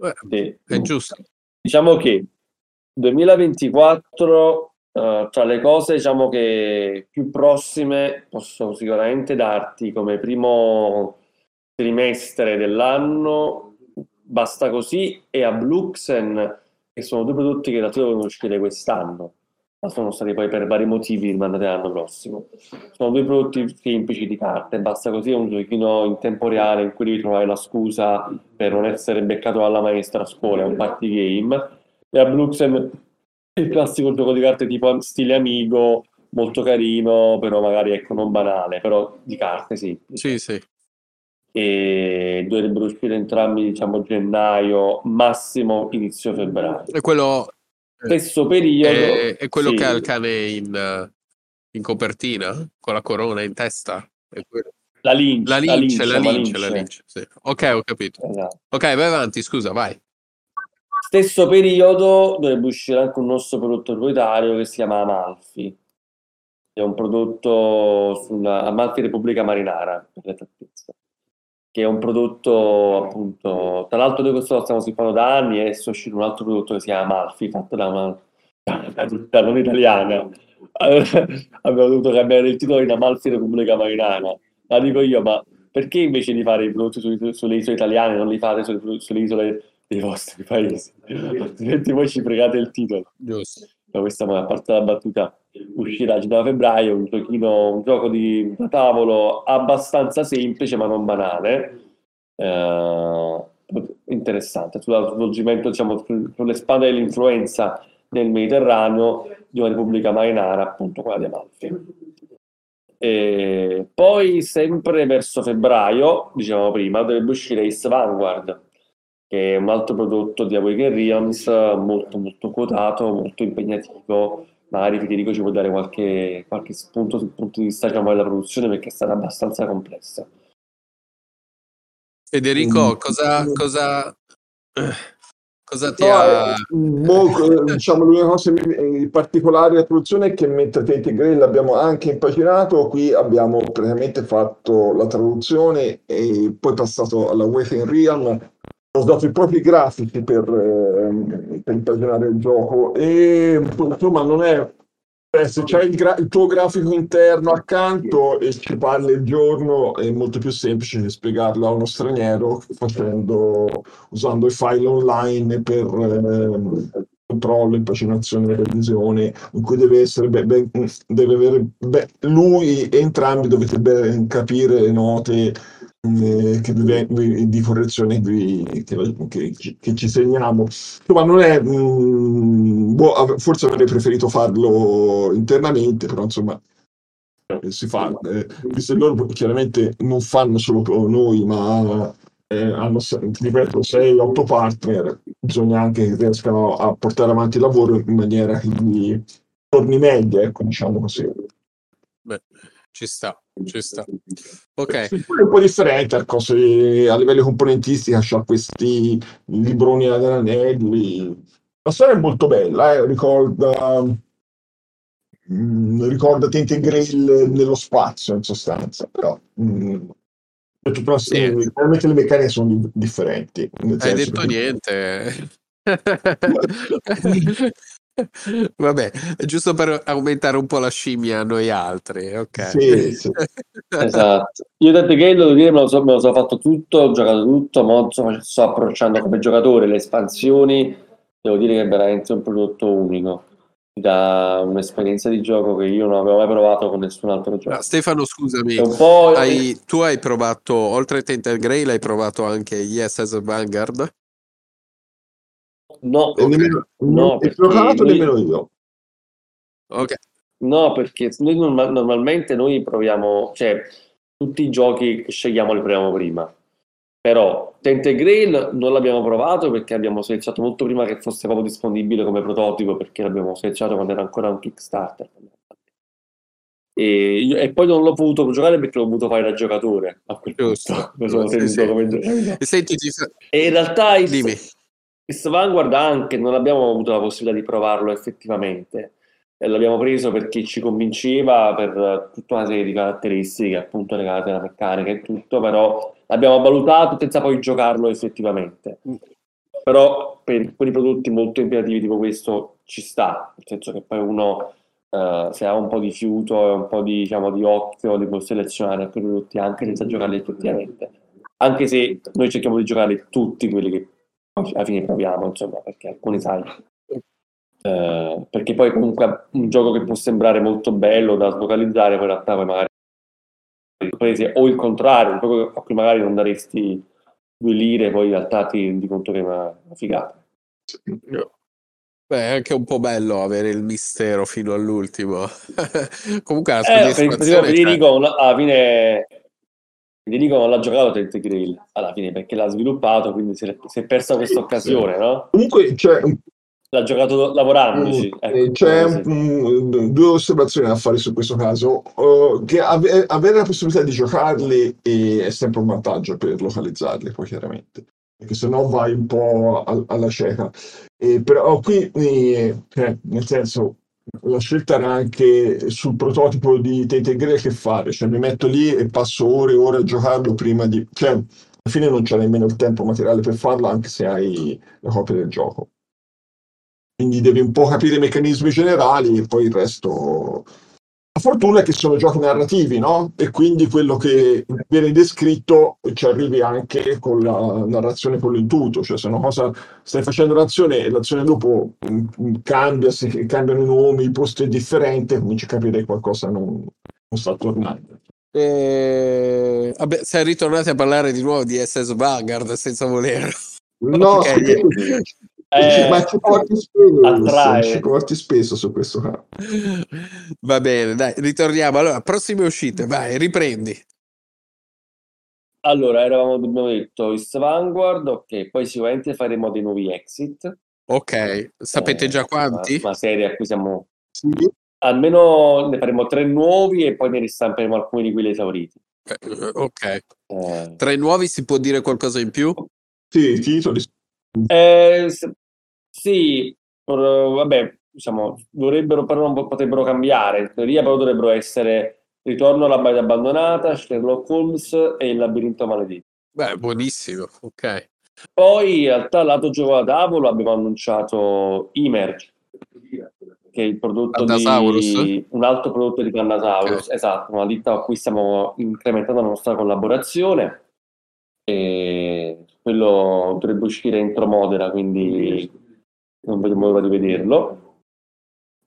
Eh, Sì. È giusto. Diciamo che 2024, eh, tra le cose diciamo che più prossime, posso sicuramente darti come primo trimestre dell'anno, basta così, e a Bluxen, che sono due prodotti che in realtà dovevano uscire quest'anno, ma sono stati poi per vari motivi rimandati l'anno prossimo. Sono due prodotti semplici di carte, basta così, è un giochino in tempo reale in cui devi trovare la scusa per non essere beccato dalla maestra a scuola, è un party game. E a Bluxem il classico gioco di carte tipo stile Amigo, molto carino, però magari ecco non banale, però di carte sì. Sì, sì. E dovrebbero uscire entrambi, diciamo, gennaio, massimo inizio febbraio. E quello Stesso periodo. è, è quello sì. che ha il cane in, eh, in copertina, con la corona in testa. È quello. La lince, La lince, la lince, la lince. sì. Ok, ho capito. Esatto. Ok, vai avanti, scusa, vai. Stesso periodo dovrebbe uscire anche un nostro prodotto proprietario che si chiama Amalfi. È un prodotto sulla Amalfi Repubblica Marinara. Che è un prodotto appunto, tra l'altro noi questo lo stiamo sviluppando da anni e adesso è uscito un altro prodotto che si chiama Amalfi, fatto da una da non italiana. Abbiamo dovuto cambiare il titolo in Amalfi Repubblica Marinara. La dico io, ma perché invece di fare i prodotti su- sulle isole italiane non li fate sulle, sulle isole dei vostri paesi? Altrimenti voi ci fregate il titolo. Giusto. Ma questa a parte la battuta uscirà a da febbraio un giochino, un gioco di da tavolo abbastanza semplice ma non banale eh, interessante sullo svolgimento diciamo su- sulle spalle dell'influenza nel Mediterraneo di una repubblica marinara appunto quella di Amalfi e poi sempre verso febbraio dicevamo prima dovrebbe uscire Ace Vanguard che è un altro prodotto di Awaken Realms molto molto quotato, molto impegnativo. Magari Federico ci può dare qualche, qualche spunto sul punto di vista diciamo, della produzione perché è stata abbastanza complessa. Federico, Mm. cosa, cosa, cosa ti No, ha... eh, mo- eh, diciamo, l'unica cosa in particolare della produzione è che mentre Tate Grail l'abbiamo anche impaginato, qui abbiamo praticamente fatto la traduzione e poi passato alla Waking Realm. Ho usato i propri grafici per, ehm, per impaginare il gioco e insomma non è eh, se c'è il, gra- il tuo grafico interno accanto e ci parli il giorno è molto più semplice che spiegarlo a uno straniero facendo usando i file online per ehm, controllo, impaginazione revisione, in cui deve essere ben- ben- deve avere be- lui e entrambi dovete ben capire le note eh, che vi- di correzione che, che- che- ci segniamo. Insomma, non è mm, boh, forse avrei preferito farlo internamente, però insomma eh, si fa. eh, visto che loro chiaramente non fanno solo noi, ma eh, hanno, ripeto, 6-8 partner, bisogna anche che riescano a portare avanti il lavoro in maniera che gli torni meglio, ecco, diciamo così. Ci sta, ci sta. Ok, è un po' differente, ecco, se a livello componentistica c'ha questi libroni ad anelli. La storia è molto bella, eh, ricorda, mm, ricorda Tente Grill nello spazio, in sostanza, però mm, per tutto Sì. resto, chiaramente le meccaniche sono di- differenti. hai detto che- niente. Vabbè, è giusto per aumentare un po' la scimmia a noi altri, ok. Sì, sì. Esatto. Io da The Game devo dire me lo, so, me lo so fatto tutto, ho giocato tutto, ma insomma sto approcciando come giocatore le espansioni, devo dire che è veramente un prodotto unico, da un'esperienza di gioco che io non avevo mai provato con nessun altro gioco. Ah, Stefano, scusami, hai- tu hai provato, oltre a Tainted Grail, hai provato anche Yes as a Vanguard? No, E nemmeno, No, perché giocato noi- nemmeno io. Ok, No, perché noi norma- normalmente noi proviamo, cioè tutti i giochi che scegliamo li proviamo prima. Però Tente Grail non l'abbiamo provato perché abbiamo selezionato molto prima che fosse proprio disponibile come prototipo, perché l'abbiamo selezionato quando era ancora un Kickstarter. E, io- e poi non l'ho potuto giocare perché l'ho voluto fare da giocatore a quel Giusto. punto. Mi sono Sì, tenuto sì. come giocatore. E senti, ti fa- E in realtà il, dimmi. Il Vanguard anche non abbiamo avuto la possibilità di provarlo effettivamente. E l'abbiamo preso perché ci convinceva per eh, tutta una serie di caratteristiche, appunto legate alla meccanica e tutto, però l'abbiamo valutato senza poi giocarlo effettivamente. Però per quei prodotti molto impegnativi tipo questo ci sta, nel senso che poi uno eh, se ha un po' di fiuto e un po' di, diciamo, di occhio li può selezionare alcuni prodotti anche senza giocarli effettivamente. Anche se noi cerchiamo di giocare tutti quelli che alla fine proviamo, insomma, perché alcuni sai. eh, perché poi comunque un gioco che può sembrare molto bello da slocalizzare, poi in realtà poi magari prese, o il contrario, un gioco a cui magari non daresti due lire, poi in realtà ti rendi conto che è una, figata. Beh, è anche un po' bello avere il mistero fino all'ultimo. Comunque la Eh, per, per, c'è. Federico alla alla fine Federico non l'ha giocato Tent Grill alla fine perché l'ha sviluppato, quindi si è, si è persa questa occasione, no? Comunque un- L'ha giocato lavorandoci. eh, ecco, c'è un- due osservazioni da fare su questo caso. Uh, che ave- avere la possibilità di giocarli è, sempre un vantaggio per localizzarli, poi chiaramente, perché se no vai un po' al- alla cieca. E però qui, eh, eh, nel senso, la scelta era anche sul prototipo di Tate Grill che fare, cioè mi metto lì e passo ore e ore a giocarlo prima di... Cioè, alla fine non c'è nemmeno il tempo materiale per farlo, anche se hai la copia del gioco. Quindi devi un po' capire i meccanismi generali e poi il resto... La fortuna è che sono giochi narrativi, no? E quindi quello che viene descritto ci arrivi anche con la narrazione con l'intuito, cioè se una cosa stai facendo un'azione e l'azione dopo mm, mm, cambia, se cambiano i nomi, il posto è differente, cominci a capire che qualcosa non, non sta tornando. E... Vabbè, siamo ritornati a parlare di nuovo di SS Vanguard senza volerlo. No, Ok. Eh, ma ci porti spesso, attrae. ci porti spesso su questo campo. Va bene, dai, ritorniamo. Allora, prossime uscite, vai, riprendi. Allora, eravamo, abbiamo detto East Vanguard, ok, poi sicuramente faremo dei nuovi exit. Ok, sapete Eh, già quanti? Una, una serie a cui siamo... Sì, Almeno ne faremo tre nuovi e poi ne ristamperemo alcuni di quelli esauriti. Eh, Ok, Eh, tra i nuovi si può dire qualcosa in più? sì, titoli. eh, sì, però, vabbè, diciamo, dovrebbero, però non potrebbero cambiare. In teoria però dovrebbero essere Ritorno alla baita abbandonata, Sherlock Holmes e il labirinto maledetto. Beh, buonissimo, ok. Poi in realtà lato gioco da tavolo abbiamo annunciato Emerge, che è il prodotto di un altro prodotto di Pandasaurus, esatto, una ditta con cui stiamo incrementando la nostra collaborazione e quello dovrebbe uscire entro Modena, quindi non vedo l'ora di vederlo.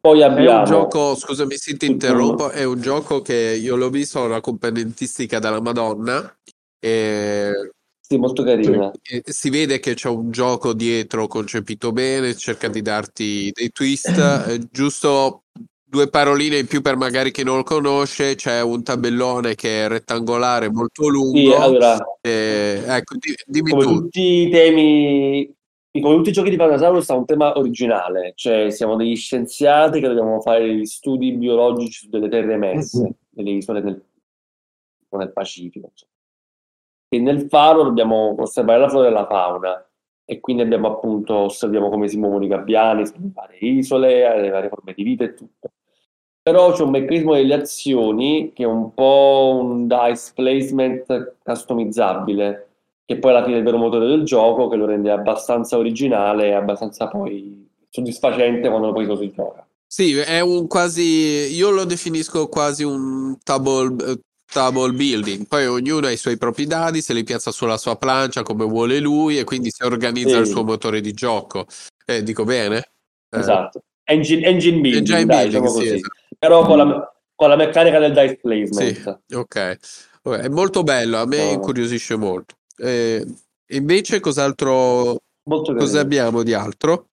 Poi È abbiamo un gioco, scusami se ti interrompo, è un gioco che io l'ho visto, ha una componentistica della Madonna e, sì, molto carina. si vede che c'è un gioco dietro concepito bene, cerca di darti dei twist, eh, giusto due paroline in più per magari chi non lo conosce, c'è un tabellone che è rettangolare molto Sì, lungo, allora, e, ecco, di- dimmi come tu. tutti i temi, come tutti i giochi di Pandasaurus ha un tema originale, cioè siamo degli scienziati che dobbiamo fare degli studi biologici su delle terre emerse, Mhm. delle isole nel, nel Pacifico. insomma. E nel faro dobbiamo osservare la flora e la fauna e quindi abbiamo appunto, osserviamo come si muovono i gabbiani sulle varie isole, le varie forme di vita e tutto. Però c'è un meccanismo delle azioni che è un po' un dice placement customizzabile, che poi alla fine è il vero motore del gioco, che lo rende abbastanza originale e abbastanza poi soddisfacente quando poi lo si gioca. Sì, è un quasi, io lo definisco quasi un table, table building, poi ognuno ha i suoi propri dadi, se li piazza sulla sua plancia come vuole lui e quindi si organizza il Sì. suo motore di gioco. Eh, dico bene? Eh, Esatto. Engine, engine building, engine dai, building, diciamo sì, così. esatto. Però con la, con la meccanica del dice placement. Sì, ok. È molto bello, a me No. incuriosisce molto. Eh, invece cos'altro, Molto cosa abbiamo di altro?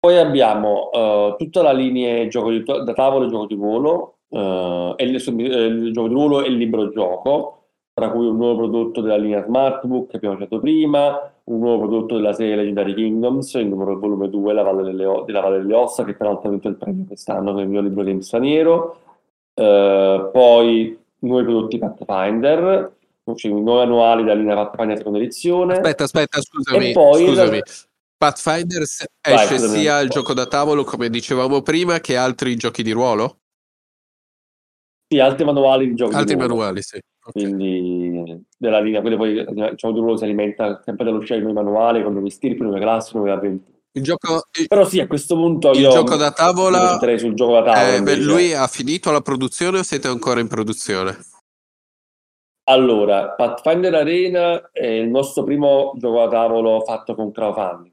Poi abbiamo eh, tutta la linea gioco di, da tavolo e gioco di ruolo, eh, e il, eh, il gioco di ruolo e il libro gioco, tra cui un nuovo prodotto della linea Smartbook che abbiamo citato prima, un nuovo prodotto della serie Legendary Kingdoms, il numero volume 2, La Valle delle, della Valle delle Ossa, che peraltro ha vinto il premio quest'anno con il mio libro di straniero. Eh, poi nuovi prodotti Pathfinder, cioè, nuovi annuali della linea Pathfinder seconda edizione. Aspetta, aspetta, scusami, E poi- scusami. Pathfinder se- Vai, esce scusami. sia il gioco da tavolo, come dicevamo prima, che altri giochi di ruolo? Sì, altri manuali di giochi di Altri ruolo. manuali, sì. Ok. quindi della linea, quindi poi diciamo di ruolo si alimenta sempre dall'uscita di nuovi manuali, con nuovi stirpi, nuove classi, nuove avventure. Il gioco, il, Però sì, a questo punto il io gioco da tavola, sul gioco da tavola eh, beh, lui ha finito la produzione o siete ancora in produzione? Allora, Pathfinder Arena è il nostro primo gioco da tavolo fatto con crowdfunding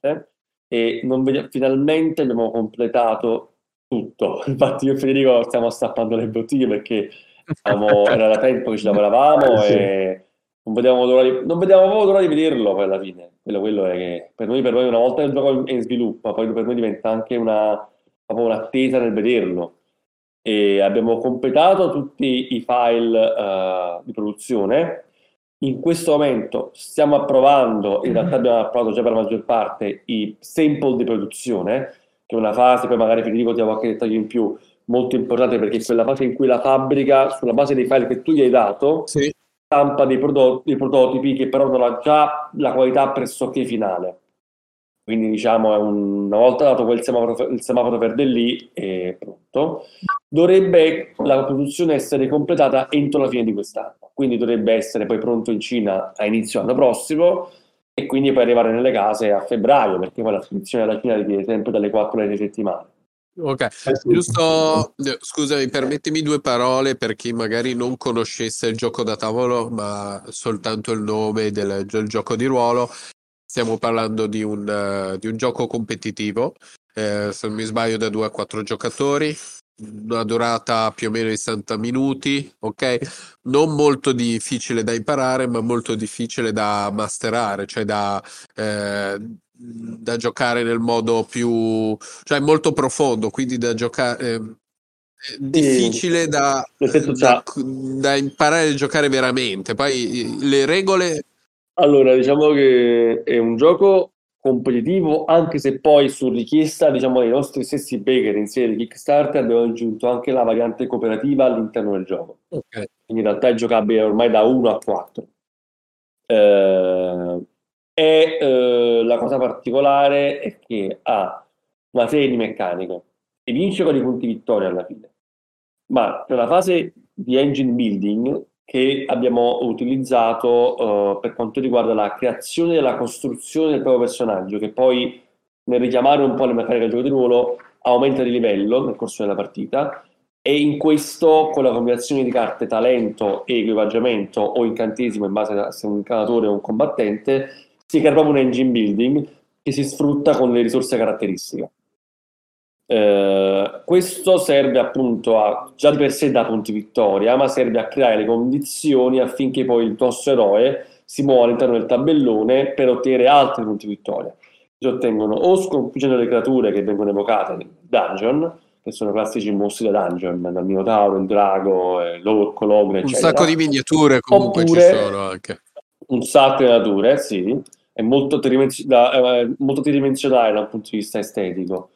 eh? e vedi- finalmente abbiamo completato tutto. Infatti io e Federico stiamo stappando le bottiglie perché siamo- era da tempo che ci lavoravamo Sì. e non vedevamo l'ora di, non proprio l'ora di vederlo poi alla fine. Quello, quello è che per noi, per noi una volta che il gioco è in sviluppo, poi per noi diventa anche una, proprio un'attesa nel vederlo. E abbiamo completato tutti i file uh, di produzione. In questo momento stiamo approvando, in realtà abbiamo approvato già per la maggior parte, i sample di produzione, che è una fase, poi magari Federico ti ha qualche dettaglio in più, molto importante perché è quella fase in cui la fabbrica, sulla base dei file che tu gli hai dato, Sì. stampa dei, prodotti, dei prototipi che però non ha già la qualità pressoché finale. Quindi diciamo, è un- una volta dato quel semaforo, il semaforo verde lì, è pronto, dovrebbe la produzione essere completata entro la fine di quest'anno. Quindi dovrebbe essere poi pronto in Cina a inizio anno prossimo e quindi poi arrivare nelle case a febbraio, perché poi la spedizione alla Cina richiede sempre dalle 4 alle 6 settimane. Ok, Eh giusto, eh, scusami, permettimi due parole per chi magari non conoscesse il gioco da tavolo, ma soltanto il nome del, del gioco di ruolo. Stiamo parlando di un, eh, di un gioco competitivo, eh, se non mi sbaglio da 2 a 4 giocatori, una durata più o meno di 60 minuti, ok? Non molto difficile da imparare, ma molto difficile da masterare, cioè da, eh, da giocare nel modo più, cioè molto profondo, quindi da giocare... è difficile da, da, da imparare a giocare veramente. Poi le regole Allora, diciamo che è un gioco competitivo, anche se poi su richiesta, diciamo, dei nostri stessi baker in serie di Kickstarter abbiamo aggiunto anche la variante cooperativa all'interno del gioco. Ok. Quindi in realtà è giocabile ormai da 1 a 4. Eh, e eh, la cosa particolare è che ha una serie di meccaniche e vince con i punti vittoria alla fine. Ma c'è una fase di engine building che abbiamo utilizzato eh, per quanto riguarda la creazione e la costruzione del proprio personaggio, che poi nel richiamare un po' le meccaniche del gioco di ruolo aumenta di livello nel corso della partita e in questo con la combinazione di carte talento e equipaggiamento o incantesimo in base a se un incantatore o un combattente si crea proprio un engine building che si sfrutta con le risorse caratteristiche. Eh, questo serve appunto a, già di per sé da punti vittoria, ma serve a creare le condizioni affinché poi il nostro eroe si muova all'interno del tabellone per ottenere altri punti vittoria. Si ottengono o sconfiggendo le creature che vengono evocate nel dungeon, che sono classici mostri da dungeon, dal Minotauro, il Drago, eh, l'Orco, l'Ogre, un eccetera. sacco di miniature comunque Oppure- ci sono anche. un sacco di nature, sì, è molto, tridimensi- da- è molto tridimensionale dal punto di vista estetico.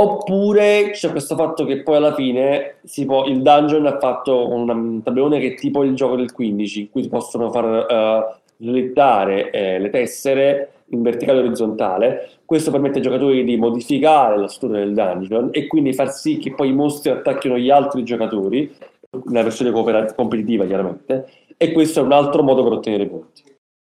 Oppure c'è questo fatto che poi alla fine può, il dungeon ha fatto un tabellone che è tipo il gioco del 15, in cui si possono far eh, slittare eh, le tessere in verticale e orizzontale. Questo permette ai giocatori di modificare la struttura del dungeon e quindi far sì che poi i mostri attacchino gli altri giocatori, nella versione competitiva chiaramente, e questo è un altro modo per ottenere punti.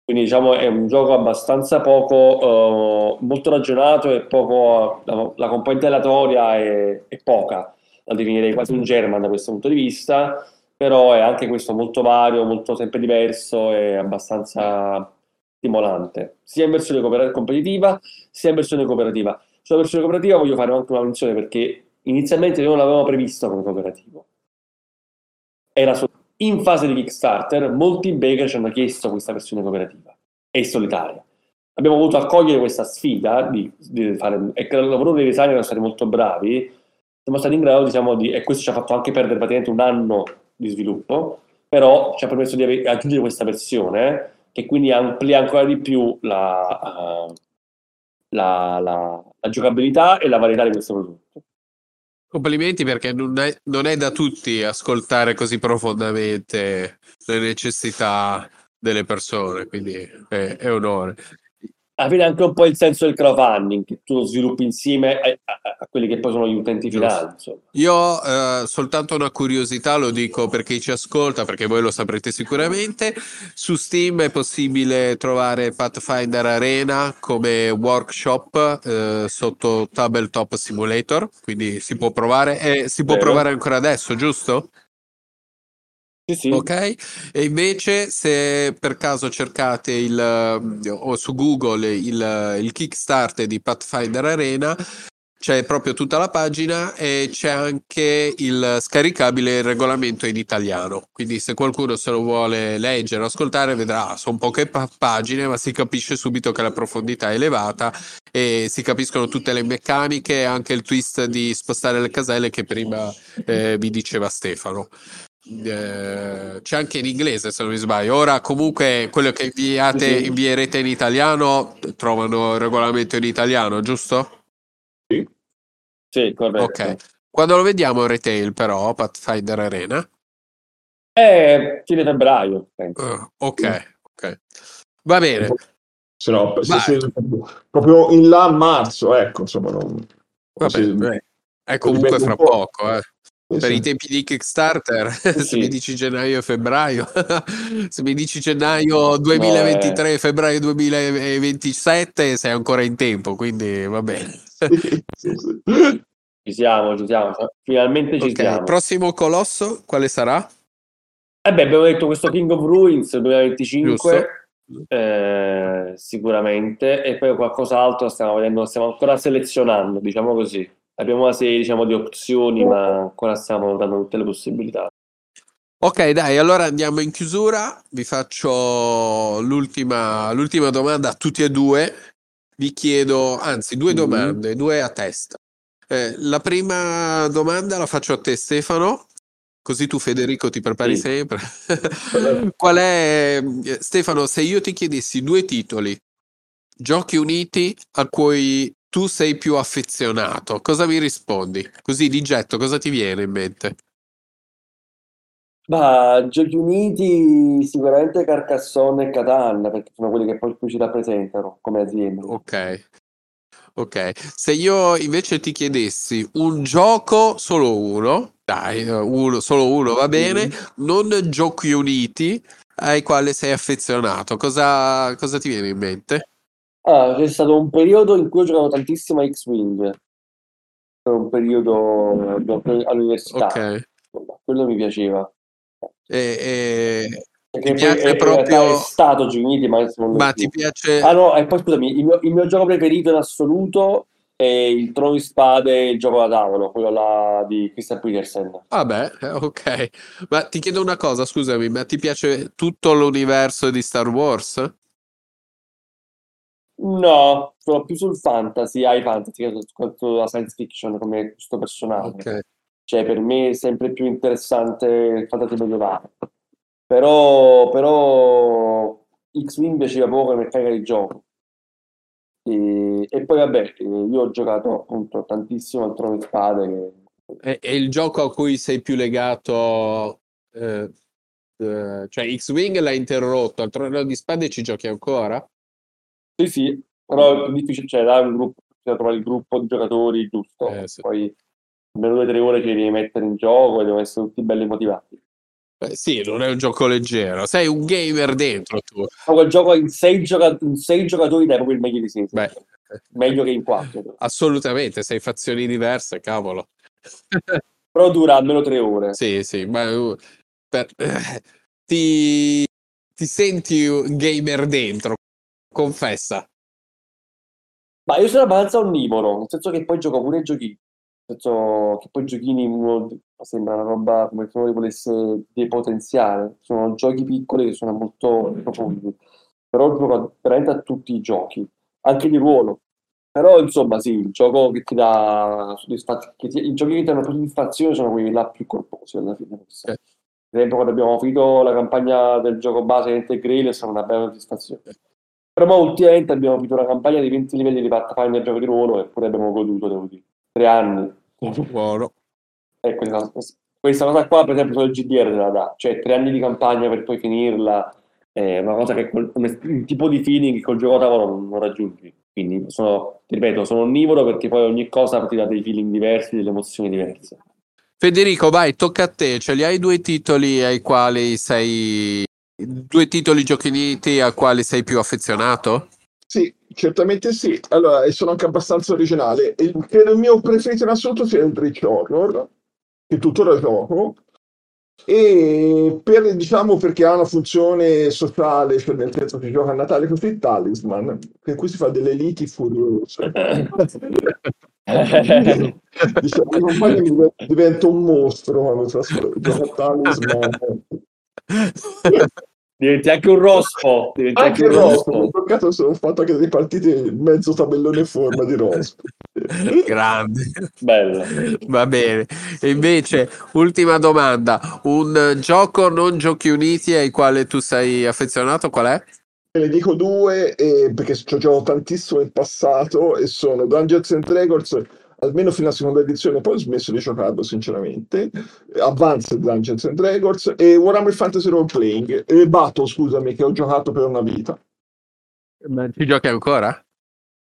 Quindi diciamo è un gioco abbastanza poco, eh, molto ragionato e poco, la, la componente aleatoria è, è poca, la definirei quasi un German da questo punto di vista, però è anche questo molto vario, molto sempre diverso e abbastanza stimolante, sia in versione competitiva sia in versione cooperativa. Sulla versione cooperativa voglio fare anche una menzione perché inizialmente noi non l'avevamo previsto come cooperativo. Era solo in fase di Kickstarter, molti baker ci hanno chiesto questa versione cooperativa e solitaria. Abbiamo voluto accogliere questa sfida di, di fare, e il lavoro dei designer sono stati molto bravi, siamo stati in grado, diciamo, di, e questo ci ha fatto anche perdere praticamente un anno di sviluppo, però ci ha permesso di aggiungere questa versione che quindi amplia ancora di più la, eh, la- la- la giocabilità e la varietà di questo prodotto. Complimenti perché non è, non è da tutti ascoltare così profondamente le necessità delle persone, quindi è, è onore. È anche un po' il senso del crowdfunding, che tu lo sviluppi insieme a, a- a quelli che poi sono gli utenti finali. Insomma. Io ho eh, soltanto una curiosità, lo dico per chi ci ascolta, perché voi lo saprete sicuramente. Su Steam è possibile trovare Pathfinder Arena come workshop eh, sotto Tabletop Simulator, quindi si può provare e si può Vero. provare ancora adesso, giusto? Sì, sì. Ok, e invece se per caso cercate il, eh, o su Google il, il Kickstarter di Pathfinder Arena, c'è proprio tutta la pagina e c'è anche il scaricabile il regolamento in italiano. Quindi se qualcuno se lo vuole leggere o ascoltare vedrà, sono poche pa- pagine, ma si capisce subito che la profondità è elevata e si capiscono tutte le meccaniche anche il twist di spostare le caselle che prima eh, vi diceva Stefano. Eh, c'è anche in inglese se non mi sbaglio. Ora comunque quello che inviate, Sì. invierete in italiano trovano il regolamento in italiano, giusto? Sì, corretto. Ok. Quando lo vediamo retail però, Pathfinder Arena? Eh, fine febbraio, penso. Ah, ok, ok. Va bene. Se no, se- se- proprio in là a marzo, ecco, insomma, non... Vabbè, beh, è comunque fra poco, eh. Per sì. i tempi di Kickstarter, se mi dici gennaio e febbraio, se mi dici gennaio 2023 febbraio 2027, sei ancora in tempo, quindi va bene. Sì, sì, sì. Ci siamo, ci siamo. Finalmente ci Ok, siamo. prossimo colosso, quale sarà? Eh beh, abbiamo detto questo King of Ruins 2025, Giusto. eh, sicuramente, e poi qualcos'altro stiamo vedendo, stiamo ancora selezionando, diciamo così. Abbiamo una serie, diciamo, di opzioni, ma ancora stiamo valutando tutte le possibilità. Ok, dai, allora andiamo in chiusura. Vi faccio l'ultima, l'ultima domanda a tutti e due. Vi chiedo, anzi, due Mhm. domande, due a testa. Eh, la prima domanda la faccio a te, Stefano, così tu, Federico, ti prepari Sì. sempre. Qual è, eh, Stefano, se io ti chiedessi due titoli, giochi uniti a cui tu sei più affezionato, cosa mi rispondi? Così di getto, cosa ti viene in mente? Ma Giochi Uniti sicuramente Carcassonne e Catan, perché sono quelli che poi più ci rappresentano come azienda. Ok, ok. Se io invece ti chiedessi un gioco, solo uno, dai, uno, solo uno va bene, non giochi uniti ai quali sei affezionato, cosa, cosa ti viene in mente? Ah, c'è stato un periodo in cui ho giocato tantissimo a X-Wing, per un periodo all'università, Ok. quello mi piaceva. E, e- Perché Ti poi piace realtà proprio- è stato Giochi Uniti, ma adesso non lo ma è più. ti piace... Ah no, e poi scusami, il mio, il mio gioco preferito in assoluto è il Trono di Spade, il gioco da tavolo, quello là di Christian Petersen. Vabbè, eh, ok. Ma ti chiedo una cosa, scusami, ma ti piace tutto l'universo di Star Wars? No, sono più sul fantasy, high fantasy, che quanto la science fiction come questo personaggio. Ok. Cioè, per me è sempre più interessante il fantasy medievale. Però, però X-Wing piaceva poco come meccanica di gioco. E, e poi vabbè, io ho giocato appunto tantissimo al Trono di Spade. È, è il gioco a cui sei più legato, eh, eh, cioè X-Wing l'hai interrotto, al Trono di Spade ci giochi ancora? Sì, sì, però è difficile, cioè, dare un gruppo, bisogna trovare il gruppo di giocatori giusto. Eh, sì. Poi almeno due o tre ore ci devi mettere in gioco e devono essere tutti belli motivati. Eh, sì, non è un gioco leggero, sei un gamer dentro tu. Ma quel gioco in sei, gioca- in sei giocatori dai proprio il meglio di sé. Beh, Meglio che in quattro. assolutamente, sei fazioni diverse, cavolo. Però dura almeno tre ore. Sì, sì, ma uh, per- eh, ti, ti senti un gamer dentro, confessa. Ma io sono abbastanza onnivoro, nel senso che poi gioco pure giochini. Nel senso che poi i giochini uno sembra una roba come se uno li volesse depotenziare. Sono giochi piccoli che sono molto profondi. Però gioco veramente a tutti i giochi, anche di ruolo. Però insomma sì, il gioco che ti dà soddisfazione, i giochi che ti danno più soddisfazione sono quelli là più corposi alla fine. forse. Eh. Per esempio quando abbiamo finito la campagna del gioco base Ente Grail è stata una bella soddisfazione. Però ultimamente abbiamo finito una campagna di 20 livelli di Pathfinder gioco di ruolo e pure abbiamo goduto, devo dire. Tre anni. Buono. E questa, questa cosa qua, per esempio, solo il GDR te la dà. Cioè, tre anni di campagna per poi finirla è una cosa che col- un, tipo di feeling che col gioco da tavolo non, non raggiungi. Quindi sono, ti ripeto, sono onnivoro perché poi ogni cosa ti dà dei feeling diversi, delle emozioni diverse. Federico, vai, tocca a te. Ce li hai due titoli ai quali sei. Due titoli giochini a quali sei più affezionato? Sì, certamente sì. Allora, e sono anche abbastanza originale. Il, credo il mio preferito in assoluto sia il Rich Horror, che tuttora gioco. E per, diciamo, perché ha una funzione sociale, cioè nel senso che gioca a Natale così, Talisman, che qui si fa delle liti furiose. diciamo, diventa un mostro quando a talisman. Diventi anche un rospo. Diventi Anche il rospo, ho toccato solo il fatto che dei partite mezzo tabellone in forma di rospo. Grande. Bello. Va bene. E invece, ultima domanda. Un gioco non giochi uniti ai quali tu sei affezionato, qual è? Ne dico due eh, perché ci ho giocato tantissimo in passato e sono Dungeons and Dragons almeno fino alla seconda edizione, poi ho smesso di giocarlo sinceramente. Advanced Dungeons and Dragons e Warhammer Fantasy Role Playing e Battle, scusami, che ho giocato per una vita. Ma ci giochi ancora?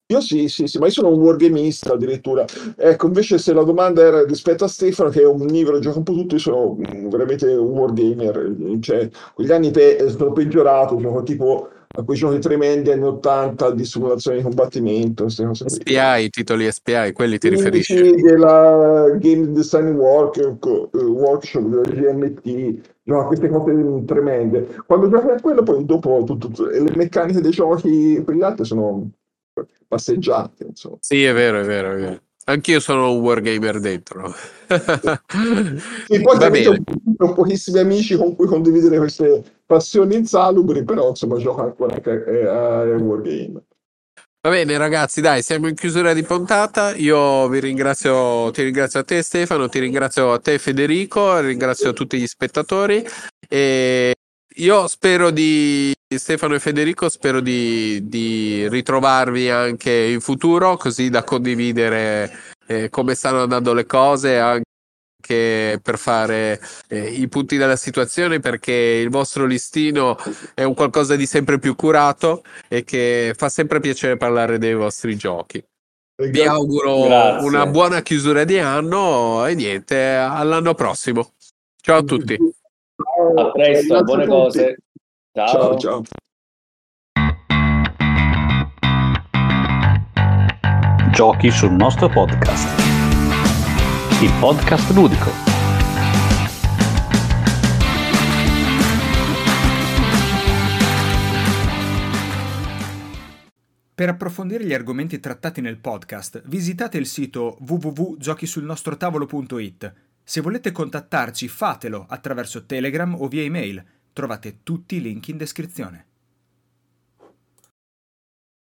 Io sì, sì, sì, ma io sono un wargamista addirittura. Ecco, invece se la domanda era rispetto a Stefano, che è un onnivoro, gioca un po' tutto, io sono veramente un wargamer. Cioè, quegli anni pe- sono peggiorato, gioco tipo a quei giochi tremendi anni 80 di simulazione di combattimento. SPI, titoli SPI, quelli ti riferisci? sì, della Game Design Work- eh, Workshop, della GMT, no, queste cose tremende. Quando giochi a quello, poi dopo tutto, le meccaniche dei giochi, quegli altri sono passeggiate, insomma. Sì, è vero, è vero, è vero. Anch'io sono un wargamer dentro. Sì, poi Va bene. ho, pochissimi amici con cui condividere queste passioni insalubri, però insomma gioco ancora anche eh, a Wargame. Va bene, ragazzi, dai, siamo in chiusura di puntata. Io vi ringrazio, ti ringrazio a te, Stefano, ti ringrazio a te, Federico, ringrazio tutti gli spettatori. E io spero di, Stefano e Federico, spero di, di ritrovarvi anche in futuro, così da condividere eh, come stanno andando le cose, anche per fare eh, i punti della situazione, perché il vostro listino è un qualcosa di sempre più curato e che fa sempre piacere parlare dei vostri giochi. Vi auguro Grazie. una buona chiusura di anno e niente, all'anno prossimo. Ciao a tutti. Ciao, A presto, grazie buone cose. Ciao, ciao. Giochi sul nostro podcast. Il podcast ludico. Per approfondire gli argomenti trattati nel podcast, visitate il sito www.giochisulnostrotavolo.it. Se volete contattarci, fatelo attraverso Telegram o via email. Trovate tutti i link in descrizione.